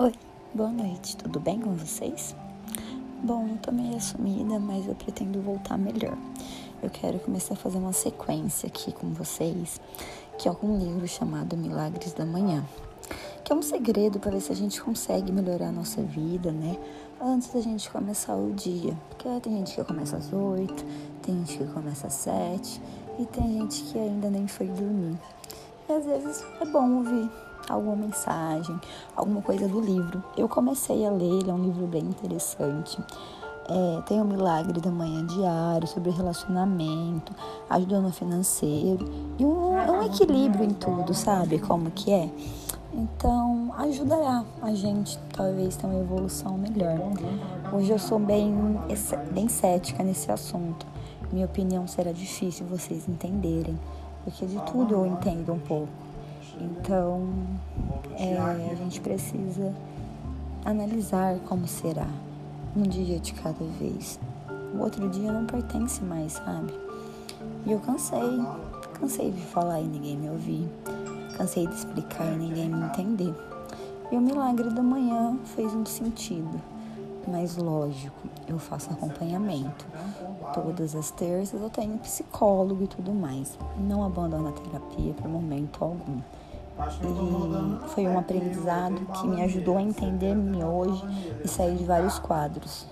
Oi, boa noite, tudo bem com vocês? Bom, eu tô meio assumida, mas eu pretendo voltar melhor. Eu quero começar a fazer uma sequência aqui com vocês, que é algum livro chamado Milagres da Manhã, que é um segredo para ver se a gente consegue melhorar a nossa vida, né? Antes da gente começar o dia. Porque tem gente que começa às oito, tem gente que começa às sete, e tem gente que ainda nem foi dormir. E às vezes é bom ouvir alguma mensagem, alguma coisa do livro. Eu comecei a ler, ele é um livro bem interessante. É, tem o Milagre da Manhã Diário sobre relacionamento, ajuda no financeiro e um, um equilíbrio em tudo, sabe como que é? Então ajudará a gente talvez ter uma evolução melhor. Hoje eu sou bem, bem cética nesse assunto. Minha opinião será difícil vocês entenderem, porque de tudo eu entendo um pouco. Então, é, a gente precisa analisar como será um dia de cada vez. O outro dia não pertence mais, sabe? E eu cansei, cansei de falar e ninguém me ouvir, cansei de explicar e ninguém me entender. E o milagre da manhã fez um sentido, mas lógico, eu faço acompanhamento. Todas as terças eu tenho psicólogo e tudo mais. Não abandono a terapia por momento algum. E foi um aprendizado que me ajudou a entender-me hoje e sair de vários quadros.